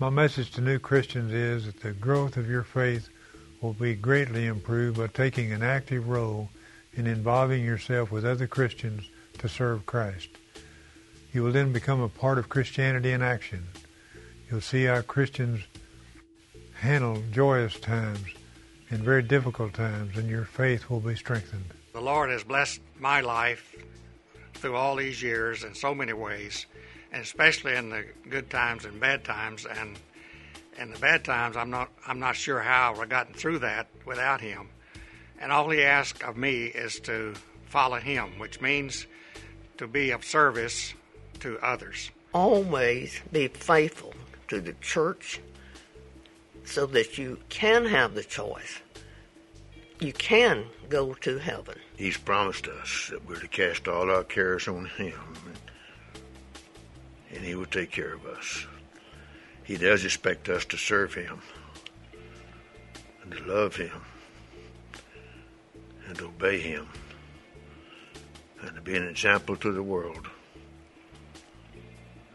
My message to new Christians is that the growth of your faith will be greatly improved by taking an active role in involving yourself with other Christians to serve Christ. You will then become a part of Christianity in action. You'll see how Christians handle joyous times and very difficult times, and your faith will be strengthened. The Lord has blessed my life through all these years in so many ways, especially in the good times and bad times. And in the bad times, I'm not I'm not sure how I've gotten through that without Him. And all He asks of me is to follow Him, which means to be of service to others. Always be faithful to the church so that you can have the choice. You can go to heaven. He's promised us that we're to cast all our cares on Him, and He will take care of us. He does expect us to serve Him, and to love Him, and to obey Him, and to be an example to the world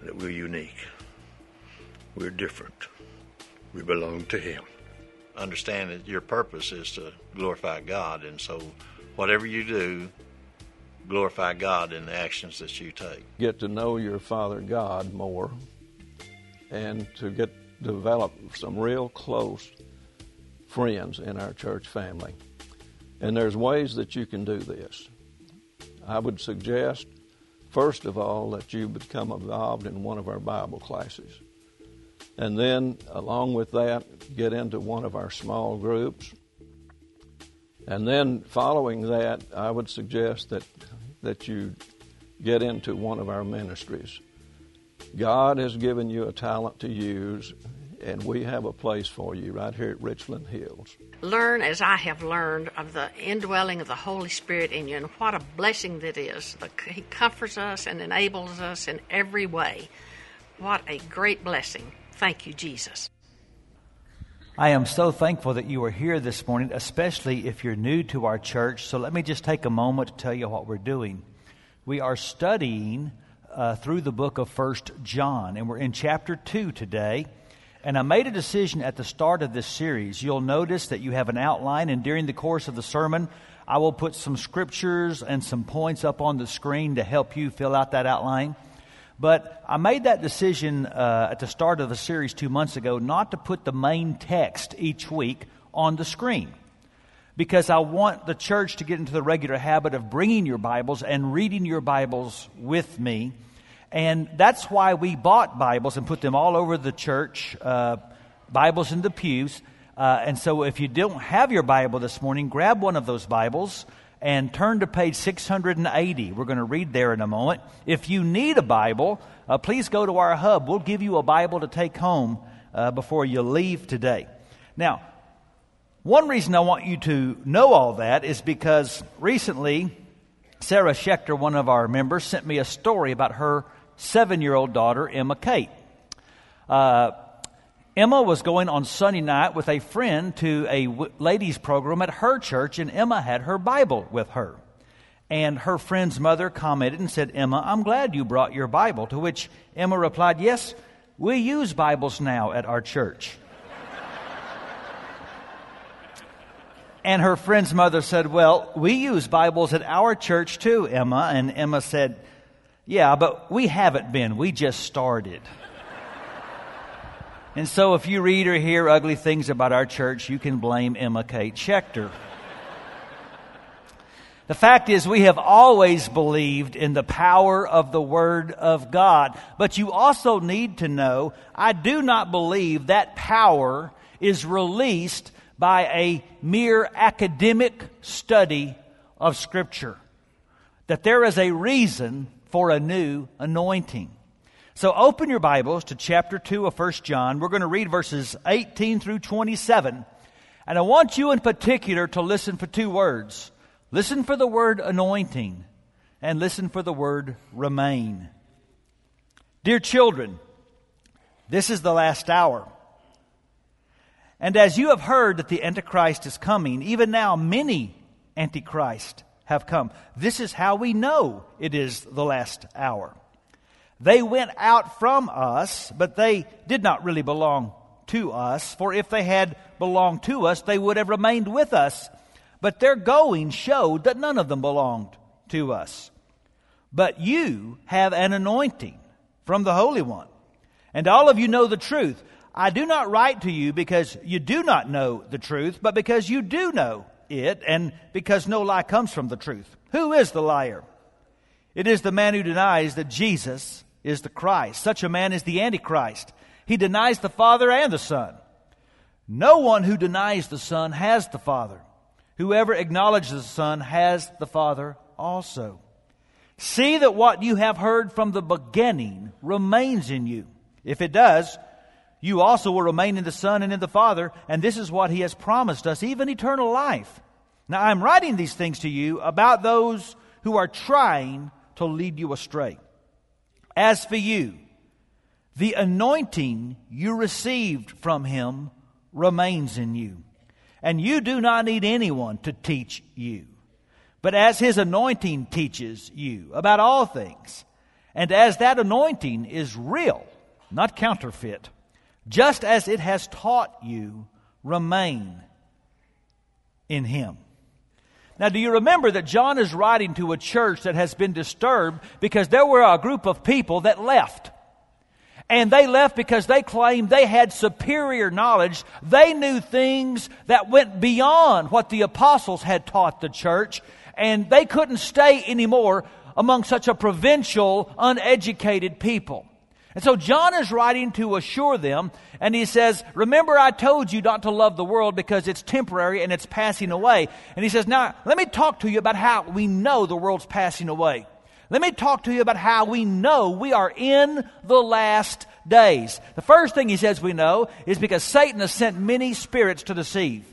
that we're unique. We're different. We belong to Him. Understand that your purpose is to glorify God, and so whatever you do, glorify God in the actions that you take. Get to know your Father God more, and to get develop some real close friends in our church family. And there's ways that you can do this. I would suggest, first of all, that you become involved in one of our Bible classes. And then, along with that, get into one of our small groups. And then, following that, I would suggest that, that you get into one of our ministries. God has given you a talent to use, and we have a place for you right here at Richland Hills. Learn as I have learned of the indwelling of the Holy Spirit in you, and what a blessing that is. He comforts us and enables us in every way. What a great blessing. Thank you, Jesus. I am so thankful that you are here this morning, especially if you're new to our church. So let me just take a moment to tell you what we're doing. We are studying uh, through the book of First John, and we're in chapter 2 today. And I made a decision at the start of this series. You'll notice that you have an outline, and during the course of the sermon, I will put some scriptures and some points up on the screen to help you fill out that outline. But I made that decision uh, at the start of the series two months ago not to put the main text each week on the screen because I want the church to get into the regular habit of bringing your Bibles and reading your Bibles with me. And that's why we bought Bibles and put them all over the church, uh, Bibles in the pews. Uh, and so if you don't have your Bible this morning, grab one of those Bibles and turn to page 680. We're going to read there in a moment. If you need a Bible, uh, please go to our hub. We'll give you a Bible to take home uh, before you leave today. Now, one reason I want you to know all that is because recently, Sarah Schechter, one of our members, sent me a story about her seven year old daughter, Emma Kate. Uh, Emma was going on Sunday night with a friend to a ladies' program at her church, and Emma had her Bible with her. And her friend's mother commented and said, Emma, I'm glad you brought your Bible. To which Emma replied, Yes, we use Bibles now at our church. and her friend's mother said, Well, we use Bibles at our church too, Emma. And Emma said, Yeah, but we haven't been. We just started. And so if you read or hear ugly things about our church, you can blame Emma Kate Schechter. The fact is, we have always believed in the power of the Word of God. But you also need to know, I do not believe that power is released by a mere academic study of Scripture. That there is a reason for a new anointing. So open your Bibles to chapter 2 of 1 John. We're going to read verses 18 through 27. And I want you in particular to listen for two words. Listen for the word anointing and listen for the word remain. Dear children, this is the last hour. And as you have heard that the Antichrist is coming, even now many Antichrist have come. This is how we know it is the last hour. They went out from us, but they did not really belong to us, for if they had belonged to us, they would have remained with us. But their going showed that none of them belonged to us. But you have an anointing from the Holy One, and all of you know the truth. I do not write to you because you do not know the truth, but because you do know it, and because no lie comes from the truth. Who is the liar? It is the man who denies that Jesus is the Christ. Such a man is the Antichrist. He denies the Father and the Son. No one who denies the Son has the Father. Whoever acknowledges the Son has the Father also. See that what you have heard from the beginning remains in you. If it does, you also will remain in the Son and in the Father, and this is what He has promised us, even eternal life. Now, I'm writing these things to you about those who are trying to lead you astray. As for you, the anointing you received from Him remains in you, and you do not need anyone to teach you. But as His anointing teaches you about all things, and as that anointing is real, not counterfeit, just as it has taught you, remain in Him. Now, do you remember that John is writing to a church that has been disturbed because there were a group of people that left? And they left because they claimed they had superior knowledge. They knew things that went beyond what the apostles had taught the church, and they couldn't stay anymore among such a provincial, uneducated people. And so John is writing to assure them, and he says, Remember, I told you not to love the world because it's temporary and it's passing away. And he says, Now, let me talk to you about how we know the world's passing away. Let me talk to you about how we know we are in the last days. The first thing he says we know is because Satan has sent many spirits to deceive.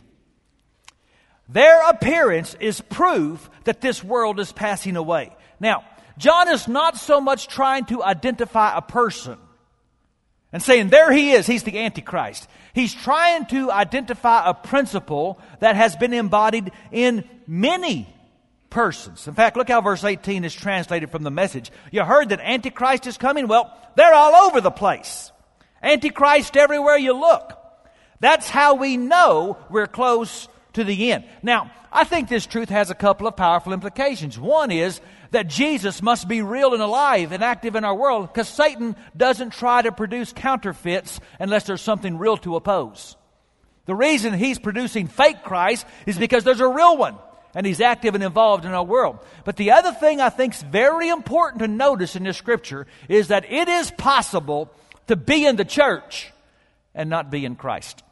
Their appearance is proof that this world is passing away. Now, John is not so much trying to identify a person and saying, there he is, he's the Antichrist. He's trying to identify a principle that has been embodied in many persons. In fact, look how verse 18 is translated from the message. You heard that Antichrist is coming? Well, they're all over the place. Antichrist everywhere you look. That's how we know we're close to the end. Now, I think this truth has a couple of powerful implications. One is that Jesus must be real and alive and active in our world because Satan doesn't try to produce counterfeits unless there's something real to oppose. The reason he's producing fake Christ is because there's a real one and he's active and involved in our world. But the other thing I think is very important to notice in this scripture is that it is possible to be in the church and not be in Christ.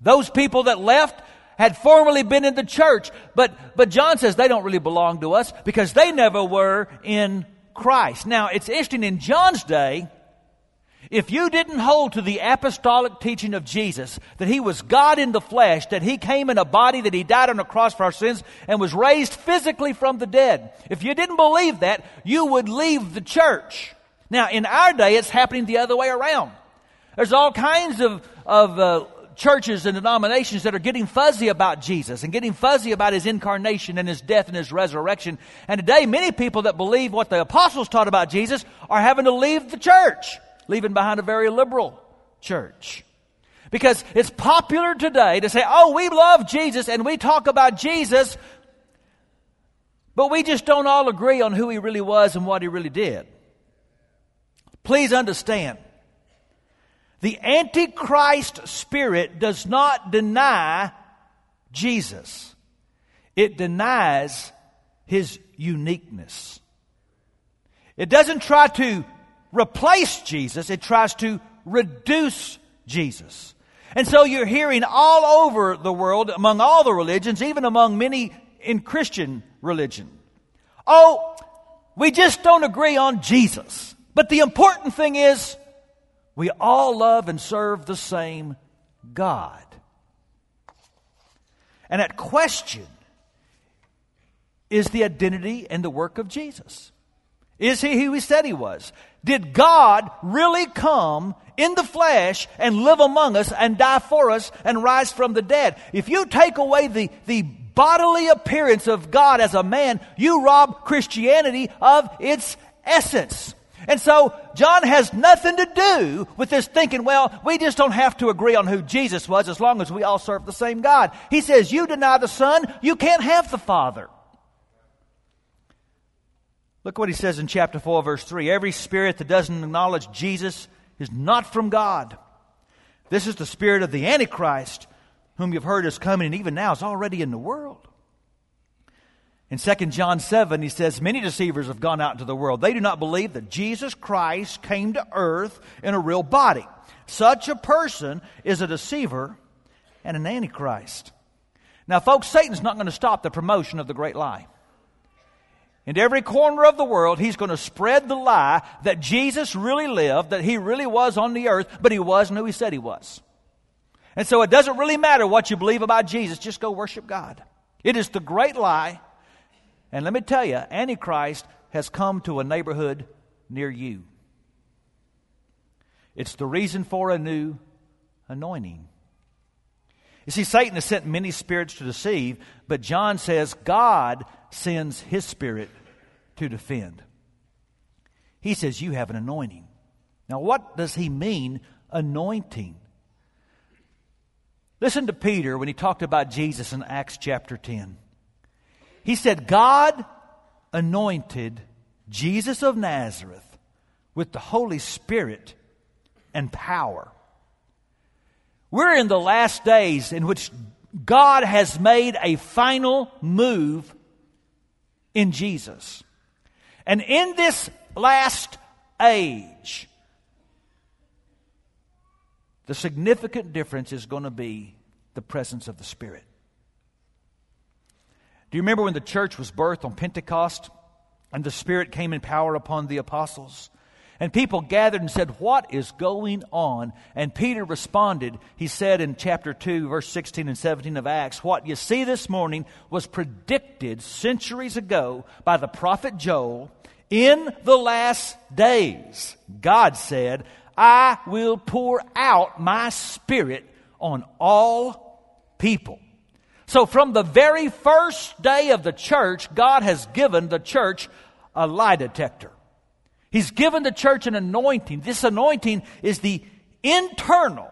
Those people that left had formerly been in the church. But, but John says they don't really belong to us because they never were in Christ. Now, it's interesting in John's day, if you didn't hold to the apostolic teaching of Jesus, that he was God in the flesh, that he came in a body, that he died on a cross for our sins, and was raised physically from the dead, if you didn't believe that, you would leave the church. Now, in our day, it's happening the other way around. There's all kinds of, of uh, churches and denominations that are getting fuzzy about Jesus and getting fuzzy about his incarnation and his death and his resurrection. And today, many people that believe what the apostles taught about Jesus are having to leave the church, leaving behind a very liberal church. Because it's popular today to say, oh, we love Jesus and we talk about Jesus, but we just don't all agree on who he really was and what he really did. Please understand the Antichrist spirit does not deny Jesus, it denies his uniqueness. It doesn't try to replace Jesus, it tries to reduce Jesus. And so you're hearing all over the world, among all the religions, even among many in Christian religion. Oh, we just don't agree on Jesus. But the important thing is, we all love and serve the same God. And at question is the identity and the work of Jesus. Is he who he said he was? Did God really come in the flesh and live among us and die for us and rise from the dead? If you take away the, the bodily appearance of God as a man, you rob Christianity of its essence. And so John has nothing to do with this thinking, well, we just don't have to agree on who Jesus was as long as we all serve the same God. He says, you deny the Son, you can't have the Father. Look what he says in chapter 4, verse 3. Every spirit that doesn't acknowledge Jesus is not from God. This is the spirit of the Antichrist, whom you've heard is coming, and even now is already in the world. In 2 John 7, he says, Many deceivers have gone out into the world. They do not believe that Jesus Christ came to earth in a real body. Such a person is a deceiver and an antichrist. Now, folks, Satan's not going to stop the promotion of the great lie. In every corner of the world, he's going to spread the lie that Jesus really lived, that he really was on the earth, but he wasn't who he said he was. And so it doesn't really matter what you believe about Jesus, just go worship God. It is the great lie. And let me tell you, Antichrist has come to a neighborhood near you. It's the reason for a new anointing. You see, Satan has sent many spirits to deceive, but John says God sends his spirit to defend. He says, You have an anointing. Now, what does he mean, anointing? Listen to Peter when he talked about Jesus in Acts chapter 10. He said, God anointed Jesus of Nazareth with the Holy Spirit and power. We're in the last days in which God has made a final move in Jesus. And in this last age, the significant difference is going to be the presence of the Spirit. Do you remember when the church was birthed on Pentecost and the Spirit came in power upon the apostles? And people gathered and said, What is going on? And Peter responded. He said in chapter 2, verse 16 and 17 of Acts, What you see this morning was predicted centuries ago by the prophet Joel. In the last days, God said, I will pour out my spirit on all people. So, from the very first day of the church, God has given the church a lie detector. He's given the church an anointing. This anointing is the internal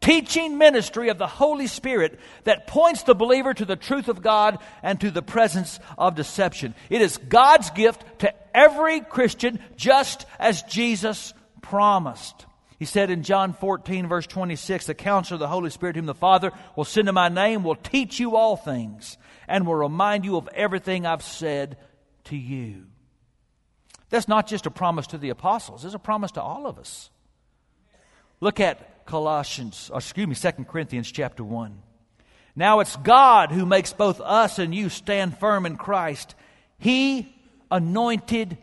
teaching ministry of the Holy Spirit that points the believer to the truth of God and to the presence of deception. It is God's gift to every Christian just as Jesus promised. He said in John 14, verse 26, the counselor of the Holy Spirit, whom the Father will send in my name, will teach you all things and will remind you of everything I've said to you. That's not just a promise to the apostles, it's a promise to all of us. Look at Colossians, or excuse me, 2 Corinthians chapter 1. Now it's God who makes both us and you stand firm in Christ. He anointed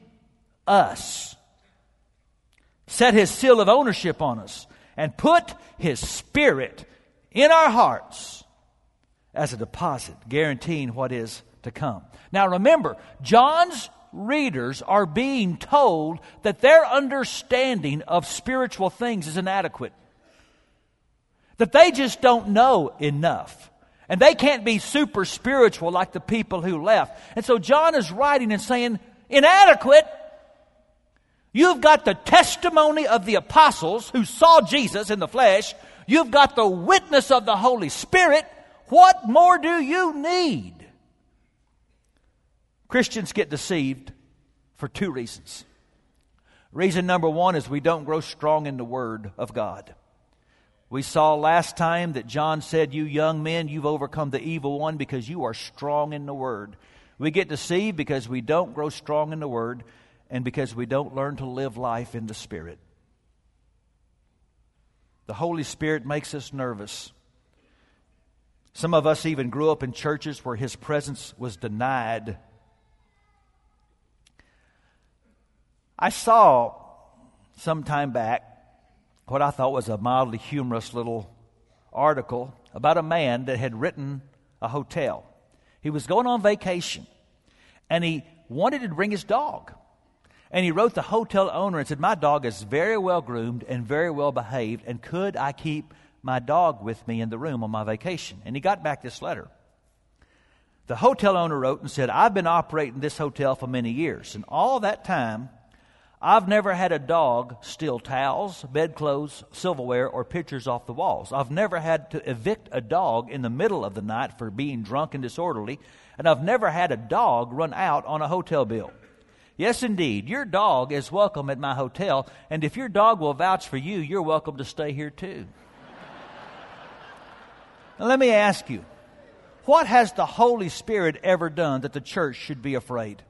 us, set his seal of ownership on us, and put his spirit in our hearts as a deposit, guaranteeing what is to come. Now remember, John's readers are being told that their understanding of spiritual things is inadequate. That they just don't know enough. And they can't be super spiritual like the people who left. And so John is writing and saying, inadequate. You've got the testimony of the apostles who saw Jesus in the flesh. You've got the witness of the Holy Spirit. What more do you need? Christians get deceived for two reasons. Reason number one is we don't grow strong in the Word of God. We saw last time that John said, You young men, you've overcome the evil one because you are strong in the Word. We get deceived because we don't grow strong in the Word and because we don't learn to live life in the Spirit. The Holy Spirit makes us nervous. Some of us even grew up in churches where His presence was denied I saw some time back what I thought was a mildly humorous little article about a man that had written a hotel. He was going on vacation and he wanted to bring his dog. And he wrote the hotel owner and said, My dog is very well groomed and very well behaved, and could I keep my dog with me in the room on my vacation? And he got back this letter. The hotel owner wrote and said, I've been operating this hotel for many years, and all that time I've never had a dog steal towels, bedclothes, silverware, or pictures off the walls. I've never had to evict a dog in the middle of the night for being drunk and disorderly, and I've never had a dog run out on a hotel bill. Yes, indeed, your dog is welcome at my hotel, and if your dog will vouch for you, you're welcome to stay here too. now, let me ask you what has the Holy Spirit ever done that the church should be afraid?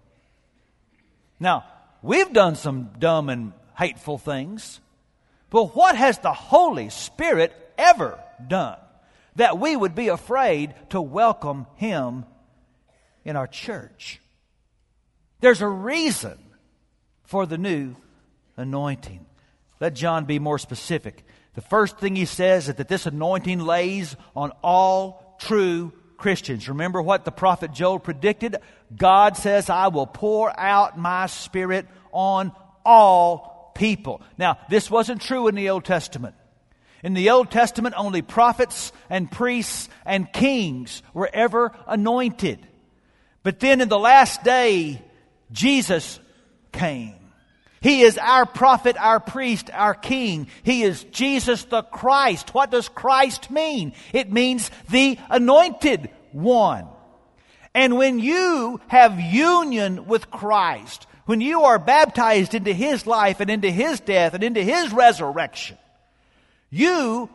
Now, we've done some dumb and hateful things, but what has the Holy Spirit ever done that we would be afraid to welcome Him in our church? There's a reason for the new anointing. Let John be more specific. The first thing he says is that this anointing lays on all true Christians. Remember what the prophet Joel predicted? God says, I will pour out my spirit on all people. Now, this wasn't true in the Old Testament. In the Old Testament, only prophets and priests and kings were ever anointed. But then in the last day, Jesus came. He is our prophet, our priest, our king. He is Jesus the Christ. What does Christ mean? It means the anointed one. And when you have union with Christ, when you are baptized into His life and into His death and into His resurrection, you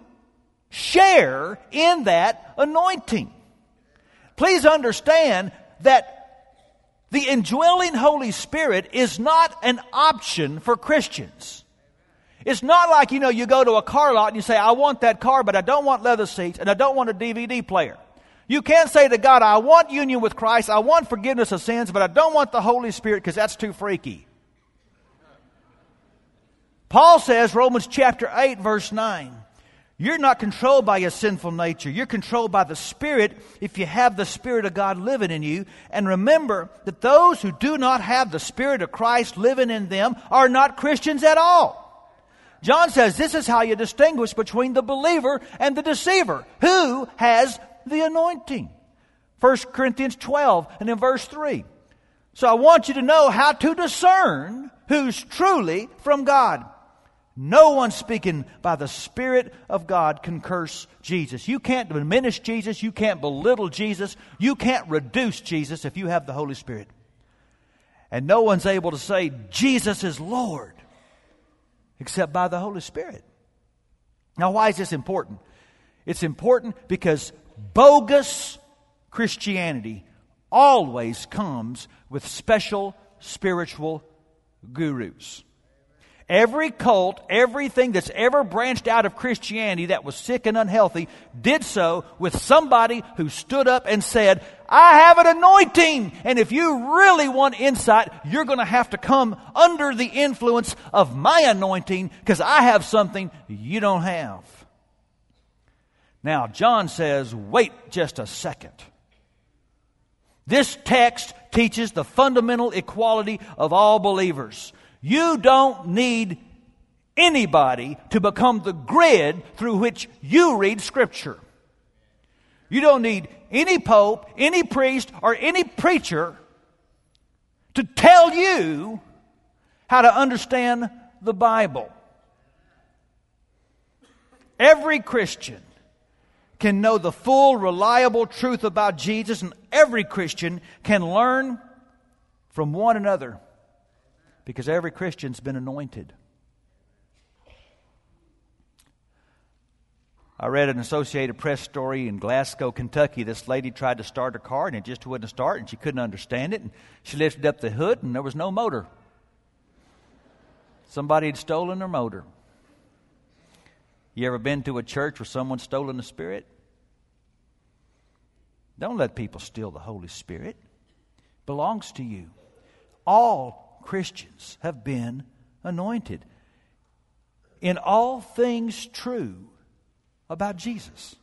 share in that anointing. Please understand that the indwelling Holy Spirit is not an option for Christians. It's not like, you know, you go to a car lot and you say, I want that car, but I don't want leather seats and I don't want a DVD player. You can't say to God, I want union with Christ, I want forgiveness of sins, but I don't want the Holy Spirit because that's too freaky. Paul says, Romans chapter 8, verse 9, you're not controlled by your sinful nature. You're controlled by the Spirit if you have the Spirit of God living in you. And remember that those who do not have the Spirit of Christ living in them are not Christians at all. John says this is how you distinguish between the believer and the deceiver. Who has the anointing. 1 Corinthians 12 and in verse 3. So I want you to know how to discern who's truly from God. No one speaking by the Spirit of God can curse Jesus. You can't diminish Jesus. You can't belittle Jesus. You can't reduce Jesus if you have the Holy Spirit. And no one's able to say, Jesus is Lord, except by the Holy Spirit. Now, why is this important? It's important because bogus Christianity always comes with special spiritual gurus. Every cult, everything that's ever branched out of Christianity that was sick and unhealthy, did so with somebody who stood up and said, I have an anointing. And if you really want insight, you're going to have to come under the influence of my anointing because I have something you don't have. Now, John says, wait just a second. This text teaches the fundamental equality of all believers. You don't need anybody to become the grid through which you read Scripture. You don't need any pope, any priest, or any preacher to tell you how to understand the Bible. Every Christian can know the full, reliable truth about Jesus, and every Christian can learn from one another because every Christian's been anointed. I read an Associated Press story in Glasgow, Kentucky. This lady tried to start her car and it just wouldn't start, and she couldn't understand it. And she lifted up the hood and there was no motor. Somebody had stolen her motor. You ever been to a church where someone's stolen the Spirit? Don't let people steal the Holy Spirit. It belongs to you. All Christians have been anointed. In all things true about Jesus.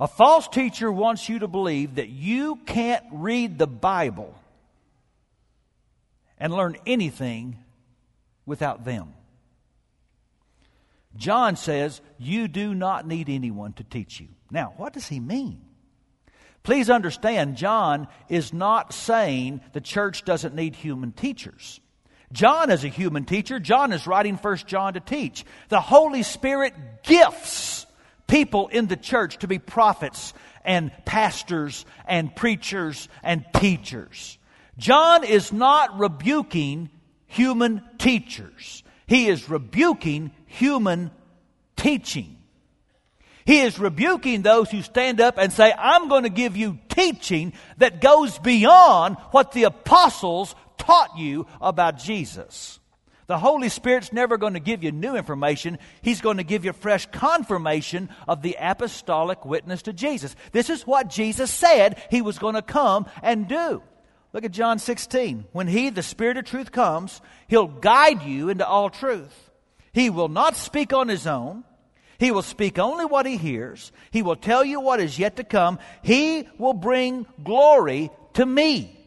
A false teacher wants you to believe that you can't read the Bible and learn anything without them. John says, You do not need anyone to teach you. Now, what does he mean? Please understand, John is not saying the church doesn't need human teachers. John is a human teacher. John is writing First John to teach. The Holy Spirit gifts people in the church to be prophets and pastors and preachers and teachers. John is not rebuking human teachers. He is rebuking human teaching. He is rebuking those who stand up and say, I'm going to give you teaching that goes beyond what the apostles taught you about Jesus. The Holy Spirit's never going to give you new information. He's going to give you fresh confirmation of the apostolic witness to Jesus. This is what Jesus said he was going to come and do. Look at John 16. When he, the Spirit of truth, comes, he'll guide you into all truth. He will not speak on his own. He will speak only what he hears. He will tell you what is yet to come. He will bring glory to me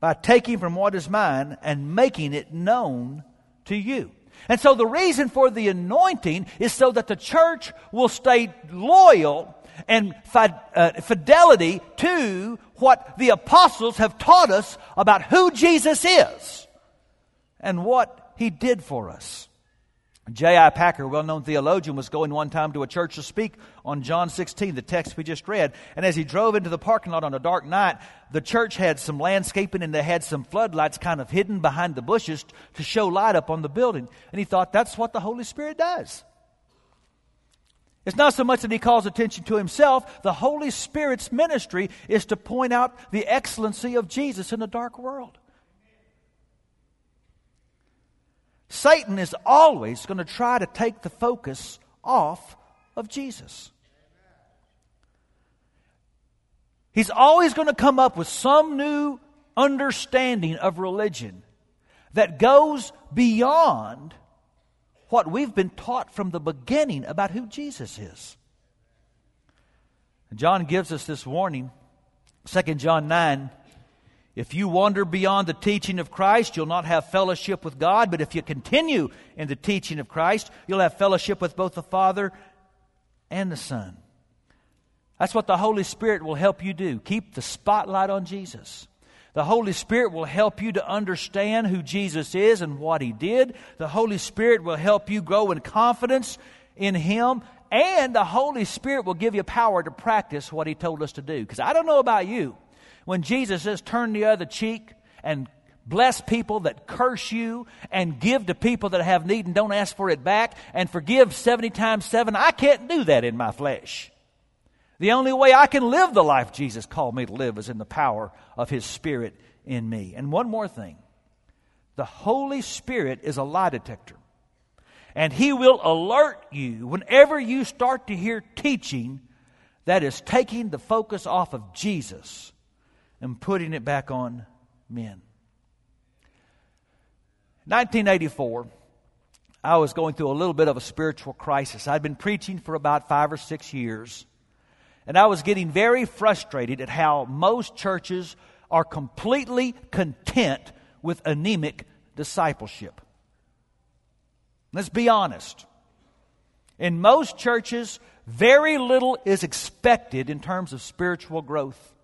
by taking from what is mine and making it known to you. And so the reason for the anointing is so that the church will stay loyal and uh, fidelity to what the apostles have taught us about who Jesus is and what he did for us. J.I. Packer, a well known theologian, was going one time to a church to speak on John 16, the text we just read. And as he drove into the parking lot on a dark night, the church had some landscaping and they had some floodlights kind of hidden behind the bushes to show light up on the building. And he thought, that's what the Holy Spirit does. It's not so much that he calls attention to himself. The Holy Spirit's ministry is to point out the excellency of Jesus in a dark world. Satan is always going to try to take the focus off of Jesus. He's always going to come up with some new understanding of religion that goes beyond what we've been taught from the beginning about who Jesus is. John gives us this warning. 2 John 9 if you wander beyond the teaching of Christ, you'll not have fellowship with God. But if you continue in the teaching of Christ, you'll have fellowship with both the Father and the Son. That's what the Holy Spirit will help you do. Keep the spotlight on Jesus. The Holy Spirit will help you to understand who Jesus is and what He did. The Holy Spirit will help you grow in confidence in Him. And the Holy Spirit will give you power to practice what He told us to do. Because I don't know about you when Jesus says, turn the other cheek and bless people that curse you and give to people that have need and don't ask for it back and forgive 70 times 7, I can't do that in my flesh. The only way I can live the life Jesus called me to live is in the power of His Spirit in me. And one more thing the Holy Spirit is a lie detector. And He will alert you whenever you start to hear teaching that is taking the focus off of Jesus and putting it back on men. 1984, I was going through a little bit of a spiritual crisis. I'd been preaching for about five or six years, and I was getting very frustrated at how most churches are completely content with anemic discipleship. Let's be honest. In most churches, very little is expected in terms of spiritual growth.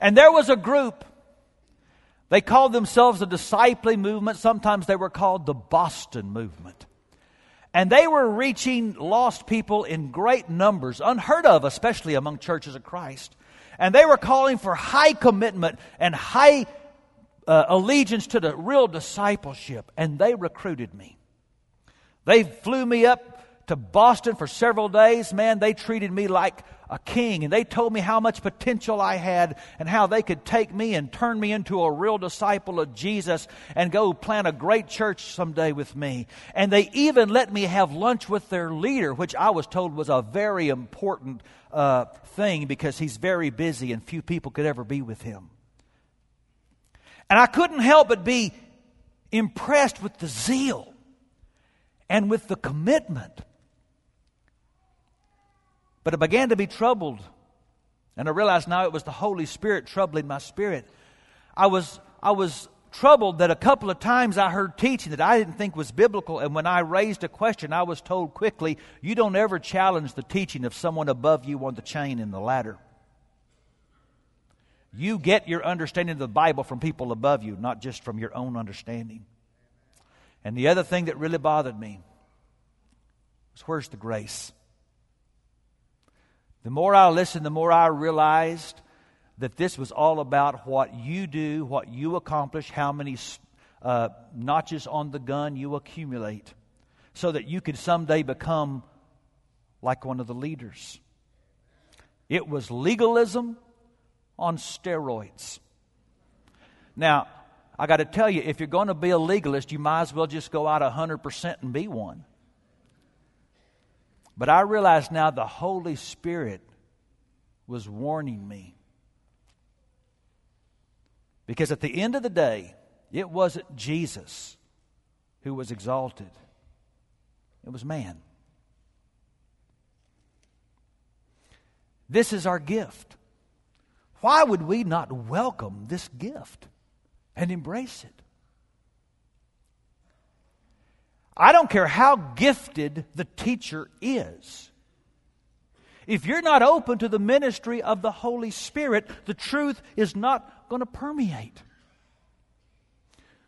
And there was a group. They called themselves the discipling movement. Sometimes they were called the Boston movement. And they were reaching lost people in great numbers, unheard of, especially among churches of Christ. And they were calling for high commitment and high uh, allegiance to the real discipleship. And they recruited me. They flew me up to Boston for several days. Man, they treated me like a king and they told me how much potential I had and how they could take me and turn me into a real disciple of Jesus and go plant a great church someday with me. And they even let me have lunch with their leader, which I was told was a very important uh, thing because he's very busy and few people could ever be with him. And I couldn't help but be impressed with the zeal and with the commitment but I began to be troubled. And I realized now it was the Holy Spirit troubling my spirit. I was, I was troubled that a couple of times I heard teaching that I didn't think was biblical, and when I raised a question, I was told quickly, You don't ever challenge the teaching of someone above you on the chain in the ladder. You get your understanding of the Bible from people above you, not just from your own understanding. And the other thing that really bothered me was where's the grace? The more I listened, the more I realized that this was all about what you do, what you accomplish, how many uh, notches on the gun you accumulate, so that you could someday become like one of the leaders. It was legalism on steroids. Now, I got to tell you, if you're going to be a legalist, you might as well just go out 100% and be one. But I realize now the Holy Spirit was warning me. Because at the end of the day, it wasn't Jesus who was exalted, it was man. This is our gift. Why would we not welcome this gift and embrace it? I don't care how gifted the teacher is. If you're not open to the ministry of the Holy Spirit, the truth is not going to permeate.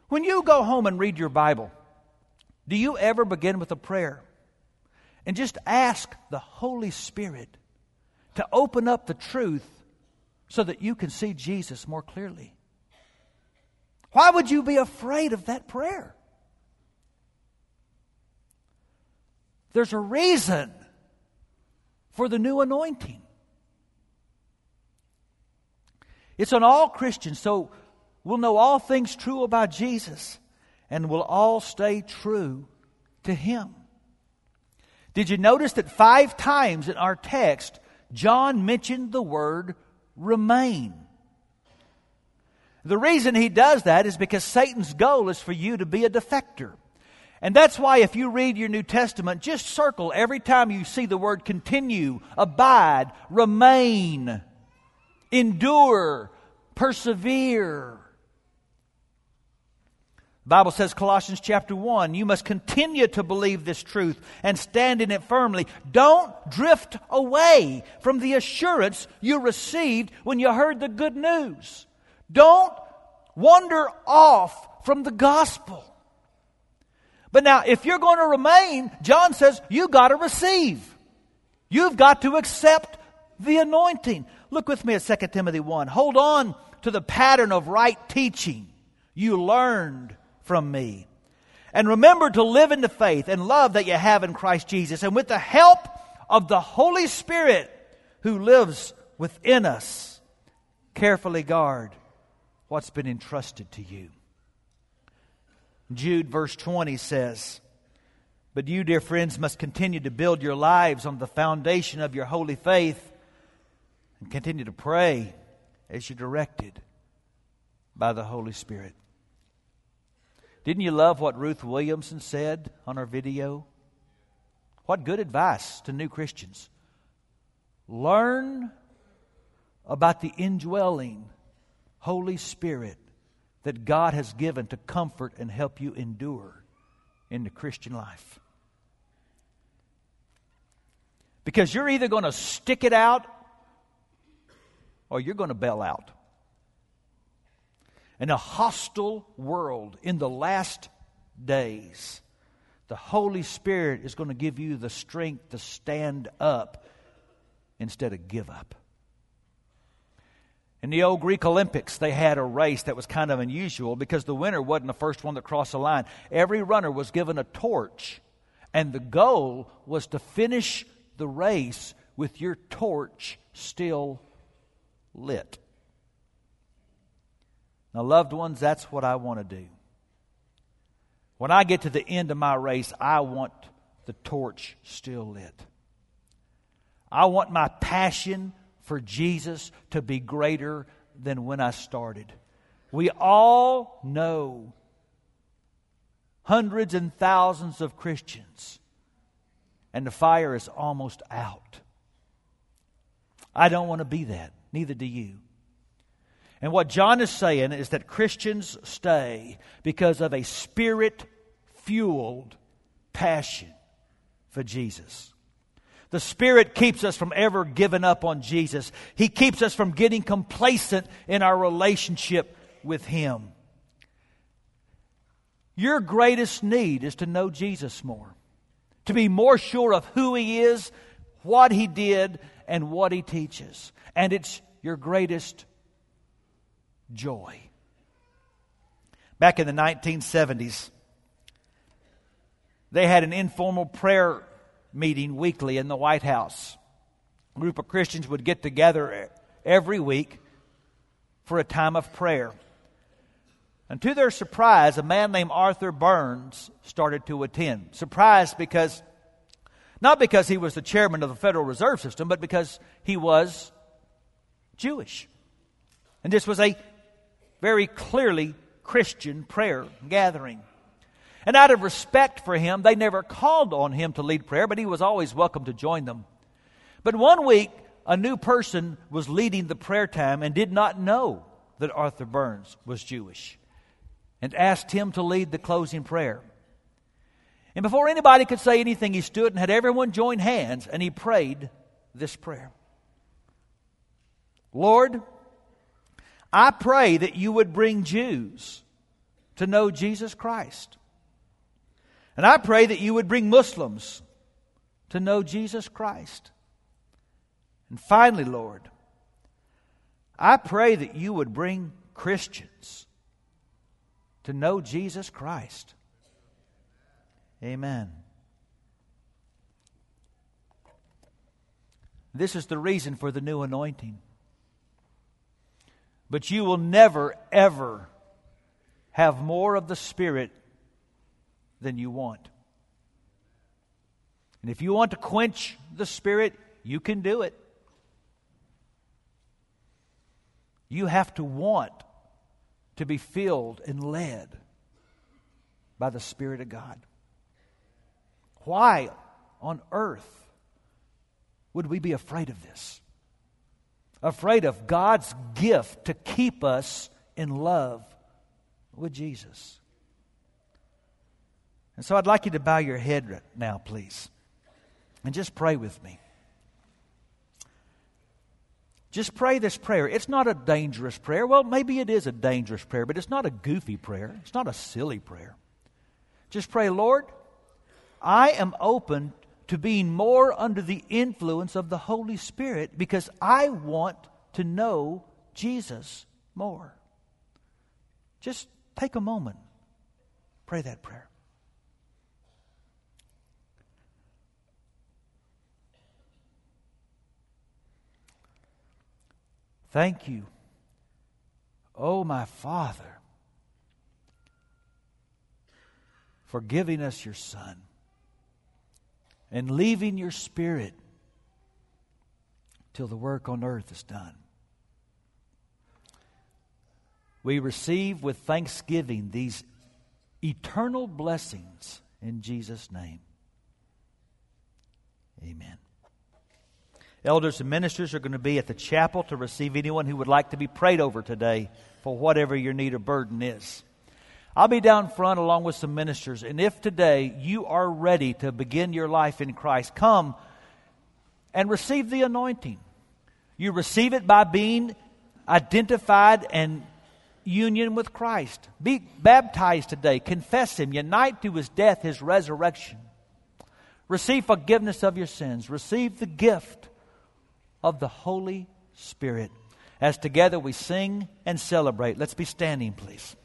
When you go home and read your Bible, do you ever begin with a prayer and just ask the Holy Spirit to open up the truth so that you can see Jesus more clearly. Why would you be afraid of that prayer? There's a reason for the new anointing. It's on all Christians, so we'll know all things true about Jesus and we'll all stay true to Him. Did you notice that five times in our text, John mentioned the word remain. The reason he does that is because Satan's goal is for you to be a defector. And that's why if you read your New Testament, just circle every time you see the word continue, abide, remain, endure, persevere. The Bible says, Colossians chapter 1, you must continue to believe this truth and stand in it firmly. Don't drift away from the assurance you received when you heard the good news. Don't wander off from the gospel. But now, if you're going to remain, John says, you've got to receive. You've got to accept the anointing. Look with me at 2 Timothy 1. Hold on to the pattern of right teaching you learned from me. And remember to live in the faith and love that you have in Christ Jesus. And with the help of the Holy Spirit who lives within us, carefully guard what's been entrusted to you. Jude, verse 20 says, But you, dear friends, must continue to build your lives on the foundation of your holy faith and continue to pray as you're directed by the Holy Spirit. Didn't you love what Ruth Williamson said on our video? What good advice to new Christians. Learn about the indwelling Holy Spirit that God has given to comfort and help you endure in the Christian life. Because you're either going to stick it out or you're going to bail out in a hostile world in the last days, the Holy Spirit is going to give you the strength to stand up instead of give up. In the old Greek Olympics, they had a race that was kind of unusual because the winner wasn't the first one that crossed the line. Every runner was given a torch, and the goal was to finish the race with your torch still lit. Now, loved ones, that's what I want to do. When I get to the end of my race, I want the torch still lit. I want my passion for Jesus to be greater than when I started. We all know hundreds and thousands of Christians, and the fire is almost out. I don't want to be that. Neither do you. And what John is saying is that Christians stay because of a spirit fueled passion for Jesus. The Spirit keeps us from ever giving up on Jesus. He keeps us from getting complacent in our relationship with Him. Your greatest need is to know Jesus more, to be more sure of who He is, what He did, and what He teaches. And it's your greatest joy. Back in the 1970s, they had an informal prayer meeting weekly in the White House. A group of Christians would get together every week for a time of prayer. And to their surprise, a man named Arthur Burns started to attend. Surprised because, not because he was the chairman of the Federal Reserve System, but because he was Jewish. And this was a very clearly Christian prayer gathering. And out of respect for him, they never called on him to lead prayer, but he was always welcome to join them. But one week, a new person was leading the prayer time and did not know that Arthur Burns was Jewish and asked him to lead the closing prayer. And before anybody could say anything, he stood and had everyone join hands and he prayed this prayer Lord, I pray that you would bring Jews to know Jesus Christ. And I pray that you would bring Muslims to know Jesus Christ. And finally, Lord, I pray that you would bring Christians to know Jesus Christ. Amen. This is the reason for the new anointing. But you will never, ever have more of the Spirit than you want. And if you want to quench the Spirit, you can do it. You have to want to be filled and led by the Spirit of God. Why on earth would we be afraid of this? Afraid of God's gift to keep us in love with Jesus. And so I'd like you to bow your head now, please, and just pray with me. Just pray this prayer. It's not a dangerous prayer. Well, maybe it is a dangerous prayer, but it's not a goofy prayer. It's not a silly prayer. Just pray, Lord, I am open to being more under the influence of the Holy Spirit because I want to know Jesus more. Just take a moment. Pray that prayer. Thank you, oh my Father, for giving us your Son and leaving your Spirit till the work on earth is done. We receive with thanksgiving these eternal blessings in Jesus' name. Amen. Elders and ministers are going to be at the chapel to receive anyone who would like to be prayed over today for whatever your need or burden is. I'll be down front along with some ministers, and if today you are ready to begin your life in Christ, come and receive the anointing. You receive it by being identified and union with Christ. Be baptized today. Confess Him. Unite to His death, His resurrection. Receive forgiveness of your sins. Receive the gift of the Holy Spirit. As together we sing and celebrate, let's be standing, please.